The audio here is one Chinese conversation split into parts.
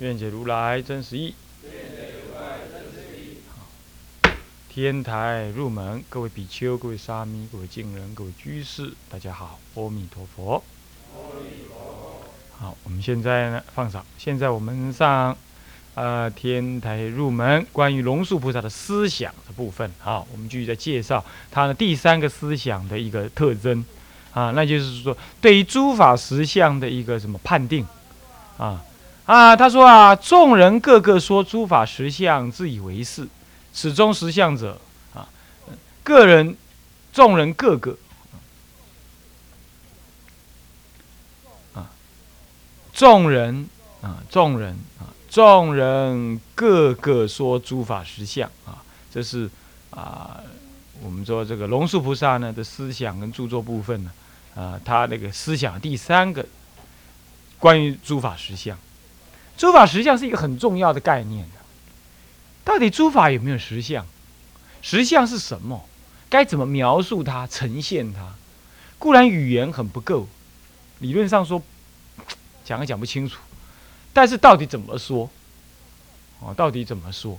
愿解如来真实义。天台入门，各位比丘、各位沙弥、各位敬人、各位居士，大家好，阿弥陀佛。好，我们现在呢放上。现在我们上，呃，天台入门关于龙树菩萨的思想的部分。好，我们继续在介绍他的第三个思想的一个特征，啊，那就是说对于诸法实相的一个什么判定，啊。啊，他说啊，众人个个说诸法实相，自以为是，始终实相者啊，个人，众人个个啊，众人啊，众人啊，众人个个说诸法实相啊，这是啊，我们说这个龙树菩萨呢的思想跟著作部分呢，啊，他那个思想第三个关于诸法实相。诸法实相是一个很重要的概念的，到底诸法有没有实相？实相是什么？该怎么描述它、呈现它？固然语言很不够，理论上说讲也讲不清楚，但是到底怎么说？哦，到底怎么说？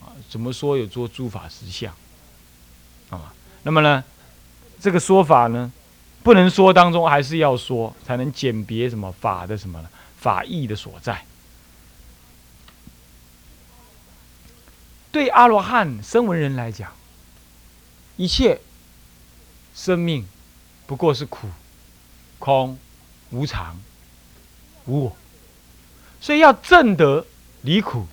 啊，怎么说有做诸法实相？啊，那么呢，这个说法呢，不能说当中还是要说，才能鉴别什么法的什么法义的所在。对阿罗汉、声闻人来讲，一切生命不过是苦、空、无常、无我，所以要证得离苦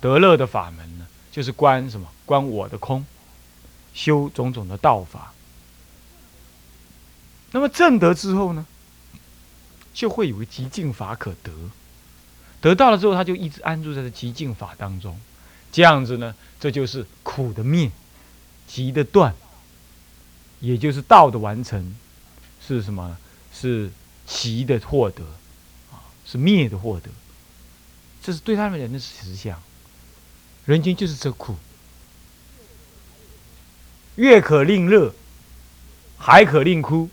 得乐的法门呢，就是观什么？观我的空，修种种的道法。那么证得之后呢，就会有个极静法可得，得到了之后，他就一直安住在这极静法当中。这样子呢，这就是苦的灭，集的断，也就是道的完成，是什么？是集的获得，啊，是灭的获得。这是对他们人的实相。人间就是这苦，月可令乐，海可令哭。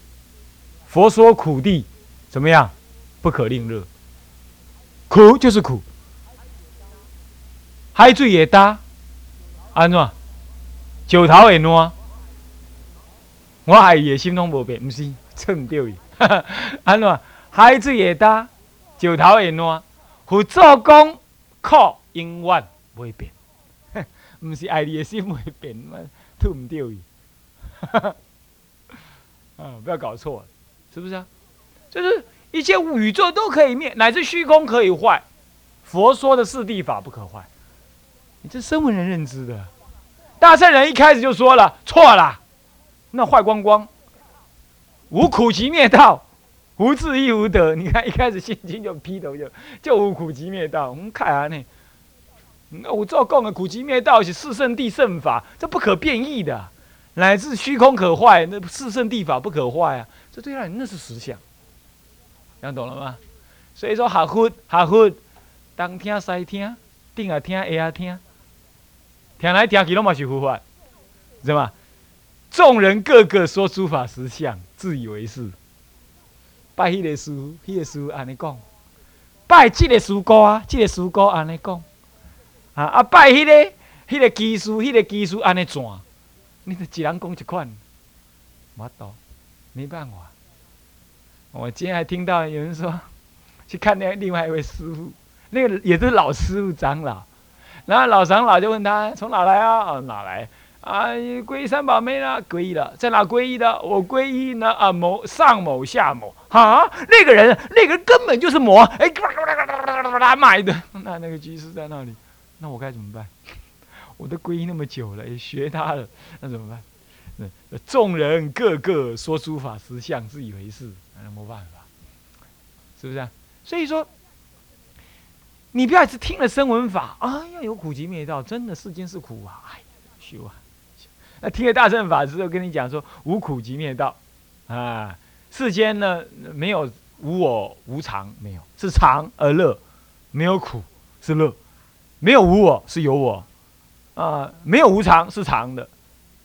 佛说苦地怎么样？不可令乐，苦就是苦。海水也干，安怎？石头会烂。我还伊的心拢无变，毋是蹭掉伊。安怎？海水也干，石头会烂。佛做工靠永远袂变，毋是爱你的心会变嘛？吐唔掉伊。啊，不要搞错，是不是啊？就是一切宇宙都可以灭，乃至虚空可以坏。佛说的四谛法不可坏。你这声闻人认知的，大圣人一开始就说了错了，那坏光光，无苦集灭道，无智亦无得。你看一开始心经就劈头就就无苦集灭道，我们看啊那，我照讲的苦集灭道是四圣谛圣法，这不可变异的，乃至虚空可坏，那四圣谛法不可坏啊，这对啊那是实相，讲懂了吗？所以说学佛学佛，东听西听，顶下听下下听。听来听去拢嘛是佛法，知道吗？众人个个说诸法实相，自以为是。拜迄个师，迄个师安尼讲；拜这个师哥啊，这个师哥安尼讲。啊！拜迄个，迄个技师，迄个技师安尼转。你得一人讲一款，冇到，没办法。我今天还听到有人说，去看那另外一位师傅，那个也是老师傅长老。然后老长老就问他从哪来啊？哪来啊？皈依三宝没了，皈依了，在哪皈依的？我皈依呢啊某上某下某啊，那个人那个人根本就是魔，哎，买的。那那个居士在那里，那我该怎么办？我都皈依那么久了，也学他了，那怎么办？那众人个个说诸法实相，自以为是，那没办法，是不是啊？所以说。你不要只听了声闻法，哎呀，有苦集灭道，真的世间是苦啊，哎，修啊。那听了大乘法之后，跟你讲说无苦集灭道，啊，世间呢没有无我无常，没有是常而乐，没有苦是乐，没有无我是有我，啊，没有无常是常的，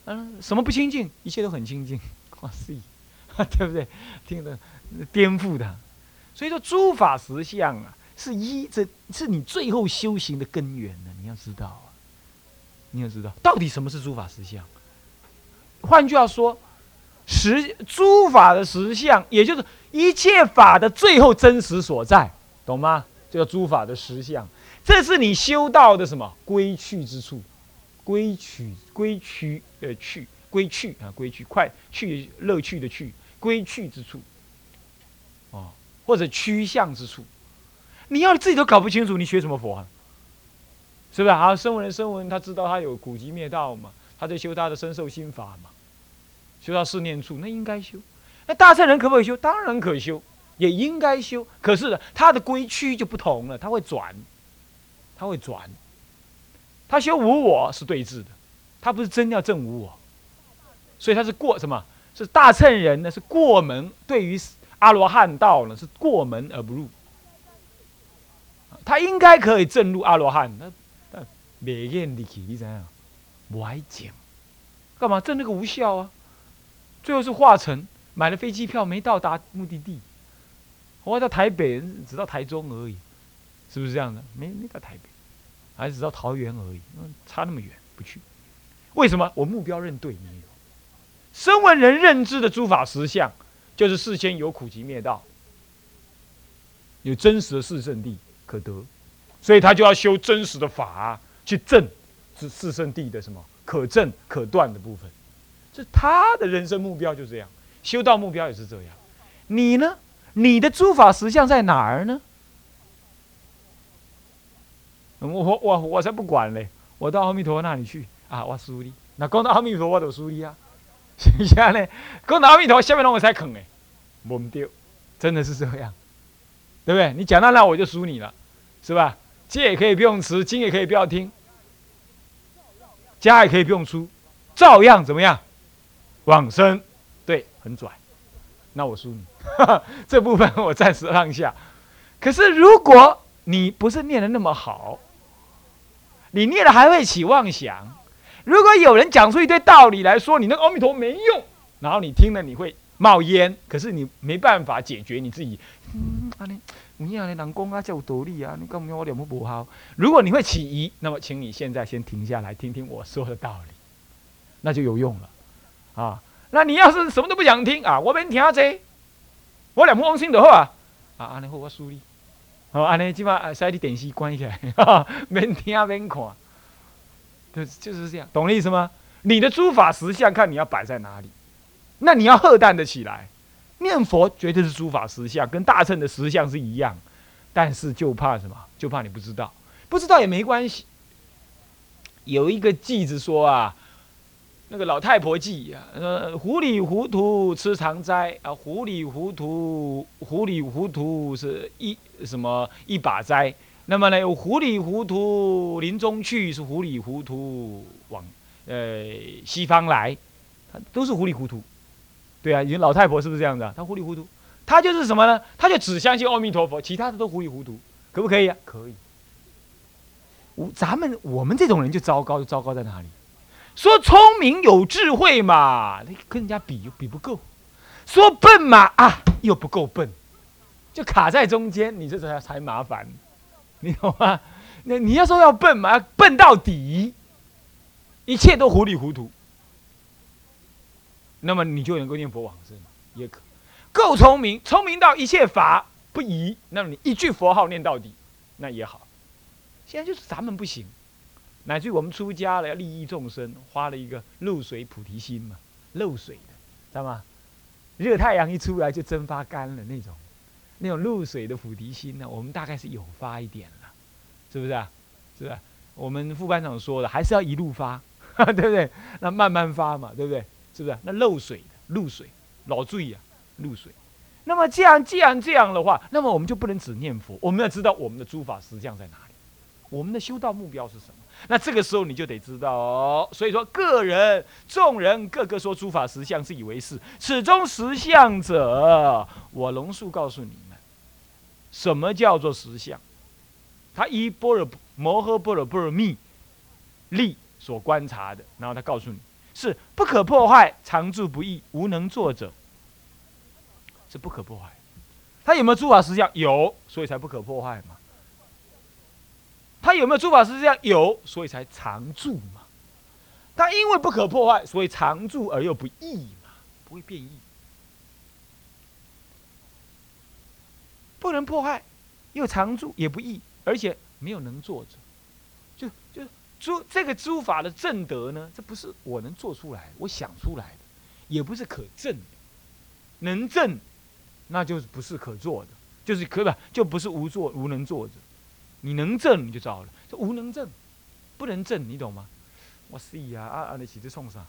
嗯，什么不清净？一切都很清净，哇塞，对不对？听得颠覆的，所以说诸法实相啊。是一，这是你最后修行的根源呢。你要知道啊，你要知道到底什么是诸法实相。换句话说，实诸法的实相，也就是一切法的最后真实所在，懂吗？这叫诸法的实相。这是你修道的什么归去之处？归去，归去，呃，去，归去啊，归去，快去乐趣的去，归去之处。哦，或者趋向之处。你要自己都搞不清楚，你学什么佛啊？是不是啊？声闻人声闻，他知道他有苦集灭道嘛，他在修他的身受心法嘛，修到四念处，那应该修。那大乘人可不可以修？当然可修，也应该修。可是他的归区就不同了，他会转，他会转。他修无我是对峙的，他不是真要证无我，所以他是过什么？是大乘人呢？是过门，对于阿罗汉道呢，是过门而不入。他应该可以证入阿罗汉，那但没愿力去，你怎样？不爱讲，干嘛证那个无效啊？最后是化成买了飞机票没到达目的地，我到台北只到台中而已，是不是这样的？没没到台北，还是只到桃园而已，差那么远不去？为什么？我目标认对没有？身为人认知的诸法实相，就是世间有苦集灭道，有真实的四圣地。可得，所以他就要修真实的法去证是四圣地的什么可证可断的部分，这他的人生目标就这样，修道目标也是这样。你呢？你的诸法实相在哪儿呢？我我我才不管嘞！我到阿弥陀佛那里去啊！我输你，那讲到阿弥陀佛我就输你啊，行不行呢？讲到阿弥陀佛下面那我才肯哎，不丢，真的是这样，对不对？你讲到那我就输你了。是吧？戒也可以不用持，经也可以不要听，家也可以不用出，照样怎么样？往生，对，很拽。那我输你，这部分我暂时放下。可是如果你不是念的那么好，你念了还会起妄想。如果有人讲出一堆道理来说，你那个阿弥陀没用，然后你听了你会冒烟，可是你没办法解决你自己。嗯，阿弥。你样的人讲啊，才有道理啊！你讲我念不好。如果你会起疑，那么请你现在先停下来，听听我说的道理，那就有用了啊。那你要是什么都不想听啊，我免听这，我两不放心的话啊，安尼好，我输你。好，安尼起码使你电视关起来，免听免看，就就是这样，懂了意思吗？你的诸法实相，看你要摆在哪里，那你要喝淡的起来。念佛绝对是诸法实相，跟大乘的实相是一样，但是就怕什么？就怕你不知道，不知道也没关系。有一个偈子说啊，那个老太婆偈啊，呃，糊里糊涂吃常斋啊，糊里糊涂，糊里糊涂是一什么一把斋？那么呢，有糊里糊涂临终去，是糊里糊涂往呃西方来，都是糊里糊涂。对啊，你老太婆是不是这样子啊？她糊里糊涂，她就是什么呢？她就只相信阿弥陀佛，其他的都糊里糊涂，可不可以啊？可以。我咱们我们这种人就糟糕，就糟糕在哪里？说聪明有智慧嘛，你跟人家比又比不够；说笨嘛，啊又不够笨，就卡在中间，你这才才麻烦，你懂吗？那你要说要笨嘛，要笨到底，一切都糊里糊涂。那么你就能够念佛往生，也可够聪明，聪明到一切法不疑。那么你一句佛号念到底，那也好。现在就是咱们不行，乃至于我们出家了要利益众生，花了一个露水菩提心嘛，露水的，知道吗？热太阳一出来就蒸发干了那种，那种露水的菩提心呢，我们大概是有发一点了，是不是啊？是不是？我们副班长说的，还是要一路发，对不对？那慢慢发嘛，对不对？是不是？那漏水的露水，老醉呀，露水。那么既然，既然这样的话，那么我们就不能只念佛，我们要知道我们的诸法实相在哪里，我们的修道目标是什么？那这个时候你就得知道哦。所以说，个人、众人个个说诸法实相，自以为是，始终实相者，我龙树告诉你们，什么叫做实相？他依般若摩诃般若波罗蜜力所观察的，然后他告诉你是不可破坏、常住不易、无能作者。是不可破坏，他有没有诸法实相？有，所以才不可破坏嘛。他有没有诸法实相？有，所以才常住嘛。他因为不可破坏，所以常住而又不易嘛，不会变异。不能破坏，又常住也不易，而且没有能作者。诸这个诸法的正德呢，这不是我能做出来，我想出来的，也不是可证的，能证。那就是不是可做的，就是可不就不是无做无能做的。你能证你就糟了，这无能证，不能证，你懂吗？我是呀，啊啊，你起这冲上，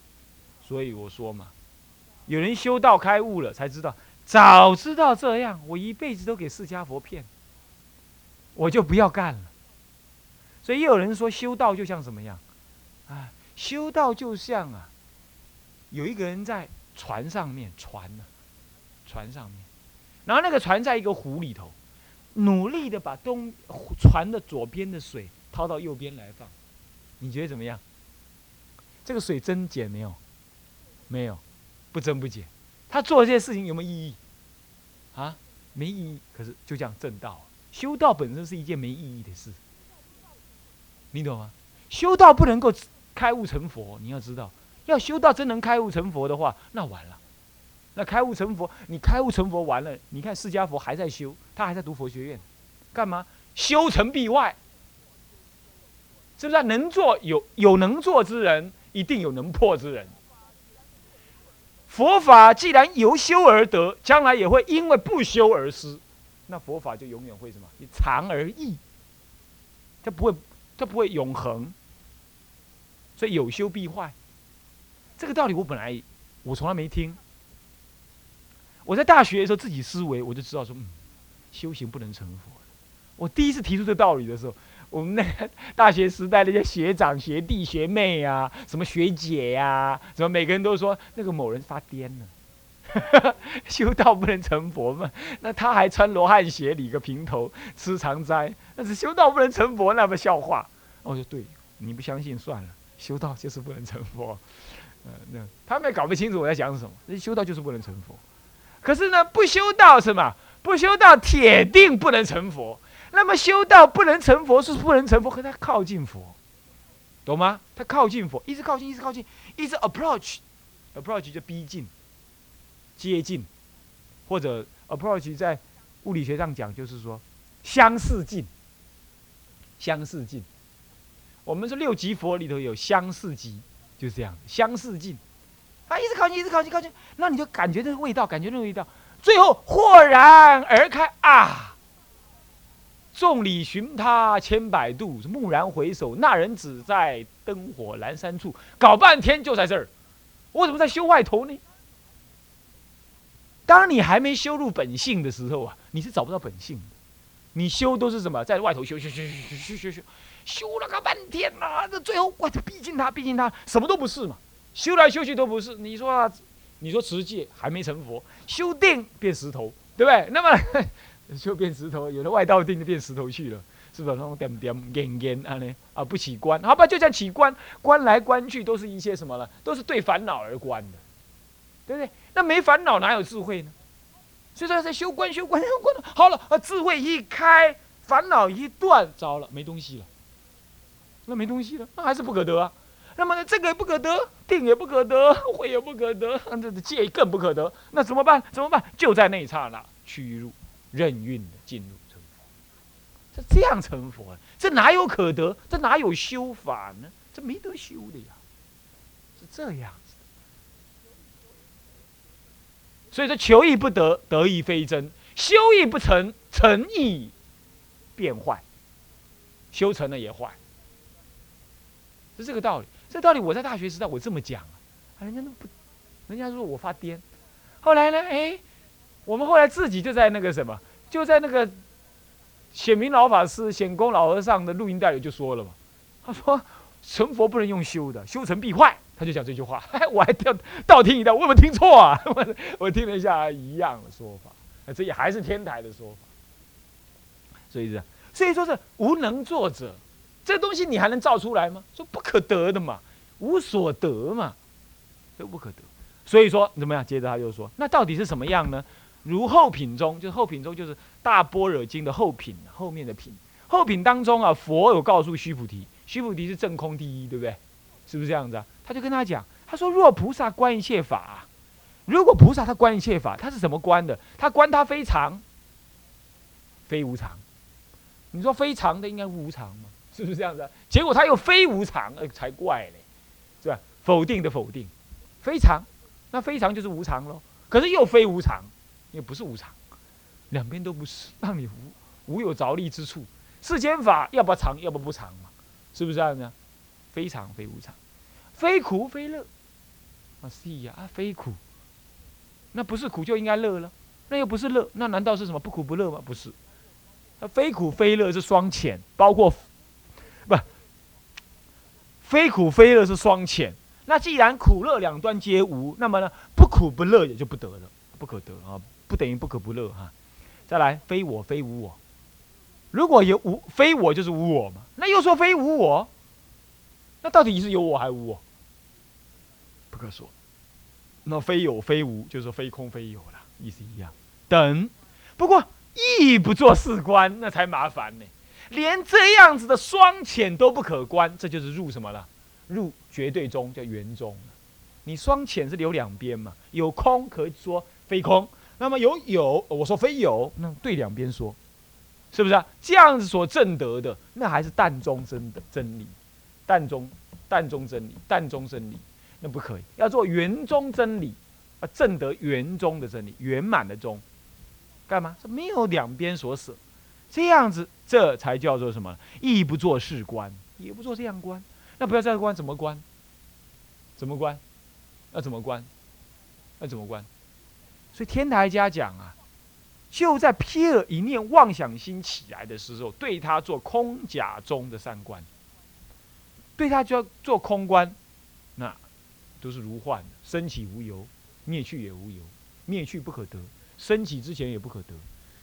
所以我说嘛，有人修道开悟了才知道，早知道这样，我一辈子都给释迦佛骗，我就不要干了。所以也有人说修道就像什么样？啊，修道就像啊，有一个人在船上面，船呢，船上面。然后那个船在一个湖里头，努力的把东船的左边的水掏到右边来放，你觉得怎么样？这个水增减没有？没有，不增不减。他做这些事情有没有意义？啊，没意义。可是就这样正道，修道本身是一件没意义的事，你懂吗？修道不能够开悟成佛，你要知道，要修道真能开悟成佛的话，那完了。那开悟成佛，你开悟成佛完了，你看释迦佛还在修，他还在读佛学院，干嘛？修成必外，是不是？能做有有能做之人，一定有能破之人。佛法既然由修而得，将来也会因为不修而失，那佛法就永远会什么？长而易，它不会，它不会永恒。所以有修必坏，这个道理我本来我从来没听。我在大学的时候自己思维，我就知道说，嗯，修行不能成佛。我第一次提出这道理的时候，我们那大学时代那些学长、学弟、学妹啊，什么学姐呀，什么每个人都说那个某人发癫了，修道不能成佛嘛？那他还穿罗汉鞋、理个平头、吃长斋，那是修道不能成佛，那么笑话。我说对，你不相信算了，修道就是不能成佛。呃，那他们也搞不清楚我在讲什么，那修道就是不能成佛。可是呢，不修道什么？不修道，铁定不能成佛。那么修道不能成佛，是不能成佛，可他靠近佛，懂吗？他靠近佛，一直靠近，一直靠近，一直 approach，approach 就逼近、接近，或者 approach 在物理学上讲就是说相似近、相似近。我们说六级佛里头有相似级，就是这样，相似近。啊，一直靠近，一直靠近，靠近，那你就感觉那个味道，感觉那个味道，最后豁然而开啊！众里寻他千百度，蓦然回首，那人只在灯火阑珊处。搞半天就在这儿，我怎么在修外头呢？当你还没修入本性的时候啊，你是找不到本性的。你修都是什么？在外头修修修修修修修，修了个半天呐，这最后我逼近他，逼近他，什么都不是嘛。修来修去都不是，你说，你说持戒还没成佛，修定变石头，对不对？那么就变石头，有的外道定就变石头去了，是不是？那种点点点点啊呢啊不起观，好吧，就这样起观，观来观去都是一些什么了？都是对烦恼而观的，对不对？那没烦恼哪有智慧呢？所以说在修观修观修观，好了啊，智慧一开，烦恼一断，糟了，没东西了，那没东西了，那还是不可得啊。那么呢，这个也不可得，定也不可得，慧也不可得，这戒更不可得。那怎么办？怎么办？就在那一刹那屈入，任运的进入成佛。这这样成佛，啊这哪有可得？这哪有修法呢？这没得修的呀，是这样子。所以说，求亦不得，得意非真；修亦不成，成亦变坏。修成了也坏，是这个道理。这道理我在大学时代我这么讲啊，人家都不，人家说我发癫。后来呢，哎，我们后来自己就在那个什么，就在那个显明老法师、显公老和尚的录音带里就说了嘛。他说成佛不能用修的，修成必坏。他就讲这句话，我还倒倒听一道，我有没有听错啊？我 我听了一下，一样的说法，这也还是天台的说法。所以是，所以说是无能作者，这东西你还能造出来吗？说不可得的嘛，无所得嘛，都不可得。所以说怎么样？接着他又说，那到底是什么样呢？如后品中，就是后品中，就是大般若经的后品，后面的品。后品当中啊，佛有告诉须菩提，须菩提是正空第一，对不对？是不是这样子啊？他就跟他讲，他说：若菩萨观一切法，如果菩萨他观一切法，他是怎么观的？他观他非常，非无常。你说非常的应该无常吗？是不是这样子？结果他又非无常，呃，才怪嘞，是吧？否定的否定，非常，那非常就是无常喽。可是又非无常，也不是无常，两边都不是，让你无无有着力之处。世间法要不常，要不不常嘛，是不是这样子？非常非无常。非苦非乐，啊是呀，啊非苦，那不是苦就应该乐了，那又不是乐，那难道是什么不苦不乐吗？不是，那非苦非乐是双浅，包括不，非苦非乐是双浅。那既然苦乐两端皆无，那么呢，不苦不乐也就不得了，不可得啊，不等于不可不乐哈。再来，非我非无我，如果有无非我就是无我嘛，那又说非无我。那到底是有我还无我？不可说。那非有非无，就是非空非有了，意思一样。等，不过亦不做事观，那才麻烦呢。连这样子的双浅都不可观，这就是入什么了？入绝对中，叫圆中。你双浅是留两边嘛？有空可以说非空，那么有有，我说非有，那对两边说，是不是啊？这样子所证得的，那还是淡中真的真理。淡中，淡中真理，淡中真理，那不可以，要做圆中真理，啊，正得圆中的真理，圆满的中，干嘛？是没有两边所舍，这样子，这才叫做什么？亦不做事观，也不做这样观，那不要再观，怎么观？怎么观？要怎么观？要怎么观？所以天台家讲啊，就在瞥尔一念妄想心起来的时候，对他做空假中的三观。对他就要做空观，那都是如幻的，升起无由，灭去也无由，灭去不可得，升起之前也不可得，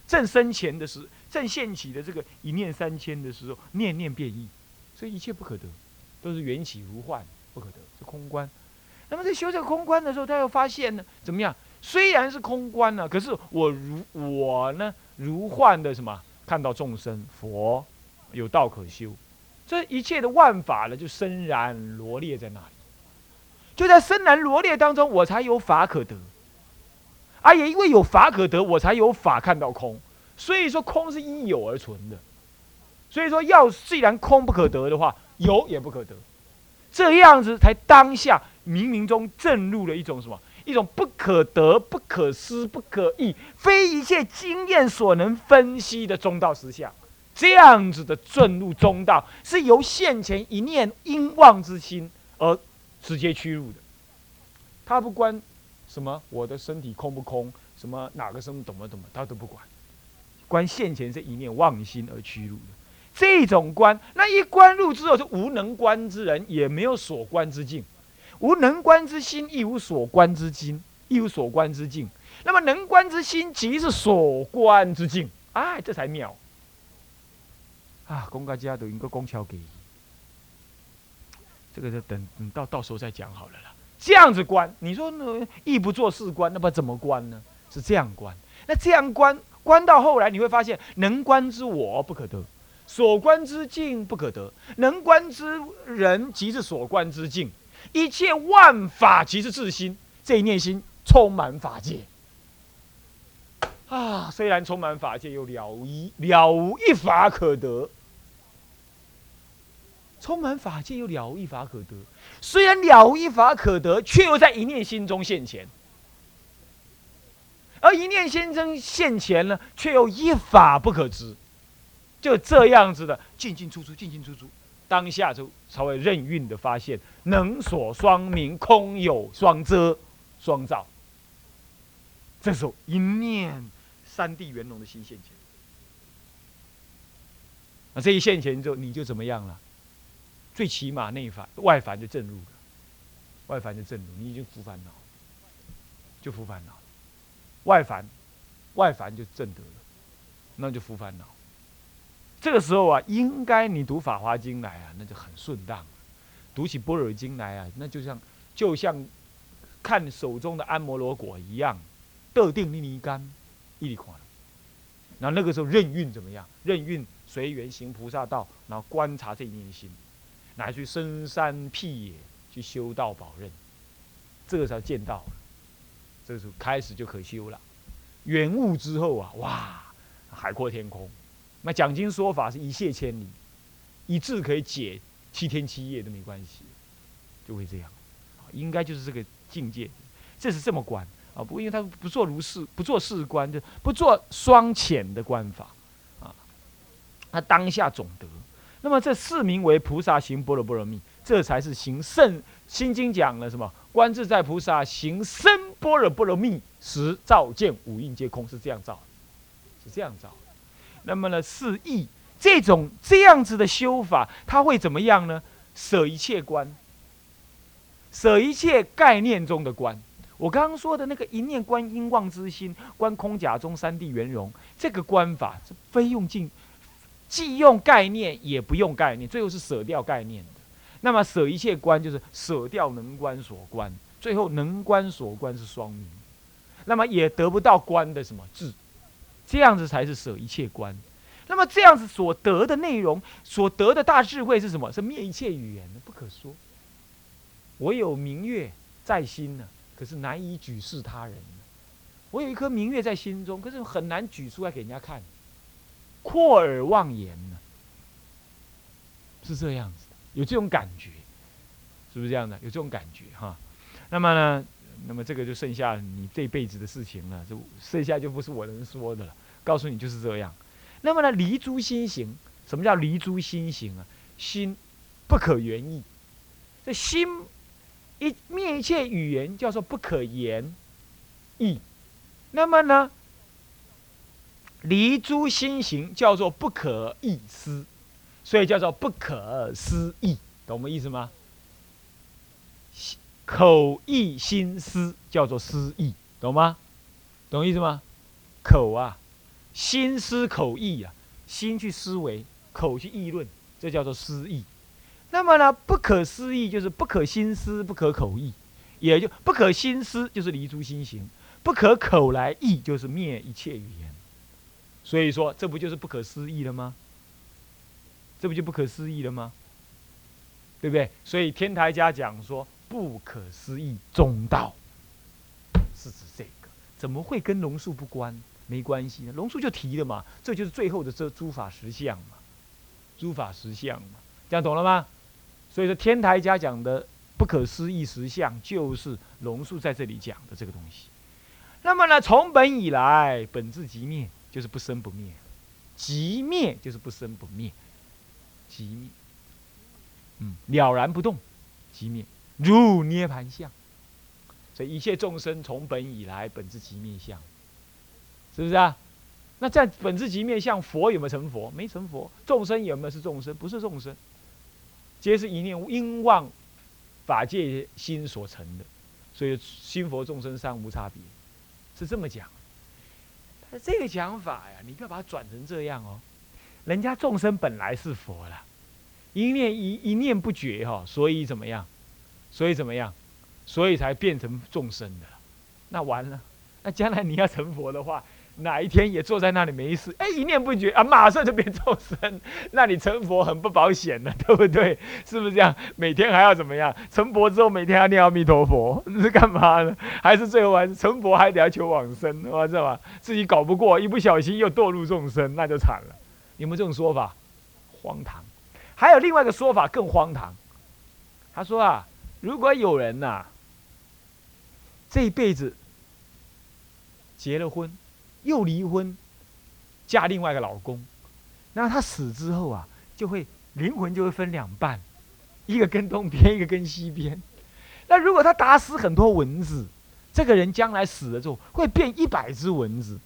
正生前的时，正现起的这个一念三千的时候，念念变异，所以一切不可得，都是缘起如幻，不可得，是空观。那么在修这个空观的时候，他又发现呢，怎么样？虽然是空观呢，可是我如我呢，如幻的什么？看到众生佛有道可修。这一切的万法呢，就深然罗列在那里，就在深然罗列当中，我才有法可得。而也因为有法可得，我才有法看到空。所以说，空是因有而存的。所以说，要既然空不可得的话，有也不可得。这样子才当下冥冥中证入了一种什么？一种不可得、不可思、不可议，非一切经验所能分析的中道实相。这样子的正入中道，是由现前一念因妄之心而直接驱入的。他不关什么我的身体空不空，什么哪个生物懂不懂他都不管。关现前这一念妄心而屈入的这种观，那一观入之后，就无能观之人也没有所观之境，无能观之心亦无所观之境，亦无所观之境。那么能观之心即是所观之境，哎，这才妙。啊，公家家都应该公桥给，这个就等等到到时候再讲好了啦。这样子观，你说呢？一不做事观，那么怎么观呢？是这样观。那这样观，观到后来你会发现，能观之我不可得，所观之境不可得，能观之人即是所观之境，一切万法即是自心，这一念心充满法界。啊，虽然充满法界，又了无一了无一法可得。充满法界又了无一法可得，虽然了无一法可得，却又在一念心中现前。而一念心中现前呢，却又一法不可知，就这样子的进进出出，进进出出，当下就稍微任运的发现，能所双明，空有双遮，双照。这时候一念三地圆融的心现前，那这一现前之后，你就怎么样了？最起码内烦外烦就正入了，外烦就正入，你已经伏烦恼，就伏烦恼，外烦，外烦就正得了，那就伏烦恼。这个时候啊，应该你读《法华经》来啊，那就很顺当；读起《般若经》来啊，那就像就像看手中的安摩罗果一样，得定力尼干，一力宽。然后那个时候任运怎么样？任运随缘行菩萨道，然后观察这一念心，拿去深山僻野去修道宝刃，这个才见到了。这个时候开始就可修了。圆悟之后啊，哇，海阔天空。那讲经说法是一泻千里，一字可以解七天七夜都没关系，就会这样，应该就是这个境界，这是这么观啊。不过因为他不做如是，不做事观，就不做双浅的观法啊。他当下总得，那么这四名为菩萨行般若波罗蜜，这才是行圣心经讲了什么？观自在菩萨行深般若波罗蜜时，照见五蕴皆空，是这样照，是这样照。那么呢，是意这种这样子的修法，它会怎么样呢？舍一切观，舍一切概念中的观。我刚刚说的那个一念观音望之心，观空假中三地圆融，这个观法是非用尽，既用概念也不用概念，最后是舍掉概念的。那么舍一切观，就是舍掉能观所观，最后能观所观是双明，那么也得不到观的什么智。这样子才是舍一切观，那么这样子所得的内容，所得的大智慧是什么？是灭一切语言的，不可说。我有明月在心呢，可是难以举示他人。我有一颗明月在心中，可是很难举出来给人家看，阔耳妄言呢，是这样子的，有这种感觉，是不是这样的？有这种感觉哈。那么呢？那么这个就剩下你这辈子的事情了，就剩下就不是我能说的了。告诉你就是这样。那么呢，离诸心行，什么叫离诸心行啊？心不可言意，这心一灭一切语言叫做不可言意。那么呢，离诸心行叫做不可意思，所以叫做不可思议，懂我们意思吗？口意心思叫做思意，懂吗？懂意思吗？口啊，心思口意啊，心去思维，口去议论，这叫做思意。那么呢，不可思议就是不可心思，不可口意，也就不可心思就是离诸心行，不可口来意就是灭一切语言。所以说，这不就是不可思议了吗？这不就不可思议了吗？对不对？所以天台家讲说。不可思议中道，是指这个，怎么会跟龙树不关？没关系呢？龙树就提了嘛，这就是最后的这诸法实相嘛，诸法实相嘛，这样懂了吗？所以说天台家讲的不可思议实相，就是龙树在这里讲的这个东西。那么呢，从本以来，本质即灭，就是不生不灭，即灭就是不生不灭，即灭，嗯，了然不动，即灭。如涅盘相，所以一切众生从本以来本自即灭相，是不是啊？那在本自即灭相，佛有没有成佛？没成佛。众生有没有是众生？不是众生，皆是一念因妄法界心所成的。所以心佛众生三无差别，是这么讲。这个讲法呀，你不要把它转成这样哦。人家众生本来是佛了，一念一一念不绝哈，所以怎么样？所以怎么样？所以才变成众生的，那完了。那将来你要成佛的话，哪一天也坐在那里没事，哎，一念不绝啊，马上就变众生，那你成佛很不保险的，对不对？是不是这样？每天还要怎么样？成佛之后每天要念阿弥陀佛，是干嘛呢？还是最后还是成佛还得要求往生，知道吧？自己搞不过，一不小心又堕入众生，那就惨了。有没有这种说法？荒唐。还有另外一个说法更荒唐，他说啊。如果有人呐，这一辈子结了婚，又离婚，嫁另外一个老公，那他死之后啊，就会灵魂就会分两半，一个跟东边，一个跟西边。那如果他打死很多蚊子，这个人将来死了之后会变一百只蚊子，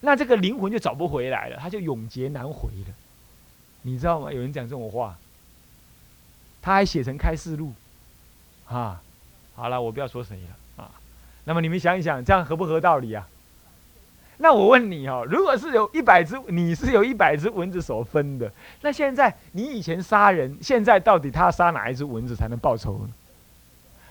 那这个灵魂就找不回来了，他就永劫难回了。你知道吗？有人讲这种话，他还写成开示录，啊，好了，我不要说谁了啊。那么你们想一想，这样合不合道理啊？那我问你哦，如果是有一百只，你是有一百只蚊子所分的，那现在你以前杀人，现在到底他杀哪一只蚊子才能报仇呢？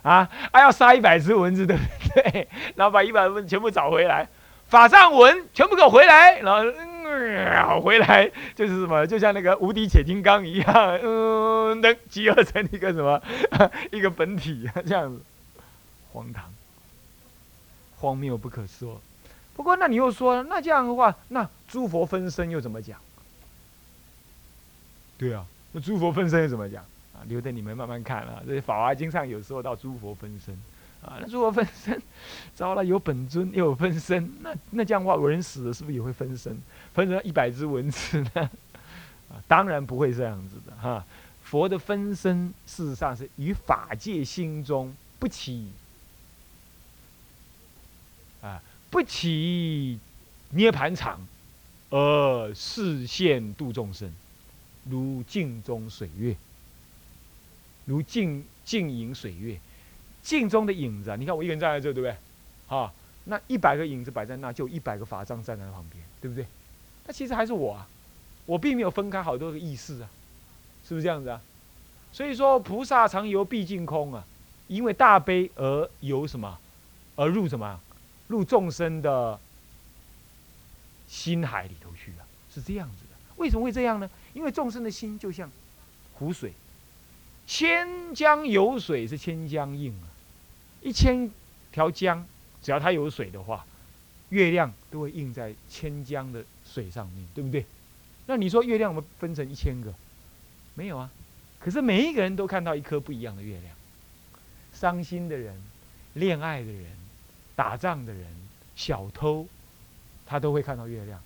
啊，还要杀一百只蚊子，对不对？然后把一百蚊全部找回来，法上蚊全部给我回来，然后回来就是什么，就像那个无敌铁金刚一样，嗯，能集合成一个什么 一个本体这样子，荒唐，荒谬不可说。不过，那你又说，那这样的话，那诸佛分身又怎么讲？对啊，那诸佛分身又怎么讲啊？留着你们慢慢看啊。这《法华经》上有时候到诸佛分身啊，那诸佛分身，糟了，有本尊又有分身，那那这样的话，人死了是不是也会分身？分成一百只蚊子呢？啊，当然不会这样子的哈。佛的分身事实上是与法界心中不起啊。不起涅盘场，而视线度众生，如镜中水月，如镜镜影水月，镜中的影子啊！你看我一个人站在这，对不对？啊，那一百个影子摆在那，就一百个法杖站在旁边，对不对？那其实还是我啊，我并没有分开好多个意识啊，是不是这样子啊？所以说，菩萨常游毕竟空啊，因为大悲而游什么，而入什么？入众生的心海里头去了，是这样子的。为什么会这样呢？因为众生的心就像湖水，千江有水是千江映啊。一千条江，只要它有水的话，月亮都会映在千江的水上面，对不对？那你说月亮我们分成一千个，没有啊？可是每一个人都看到一颗不一样的月亮。伤心的人，恋爱的人。打仗的人、小偷，他都会看到月亮。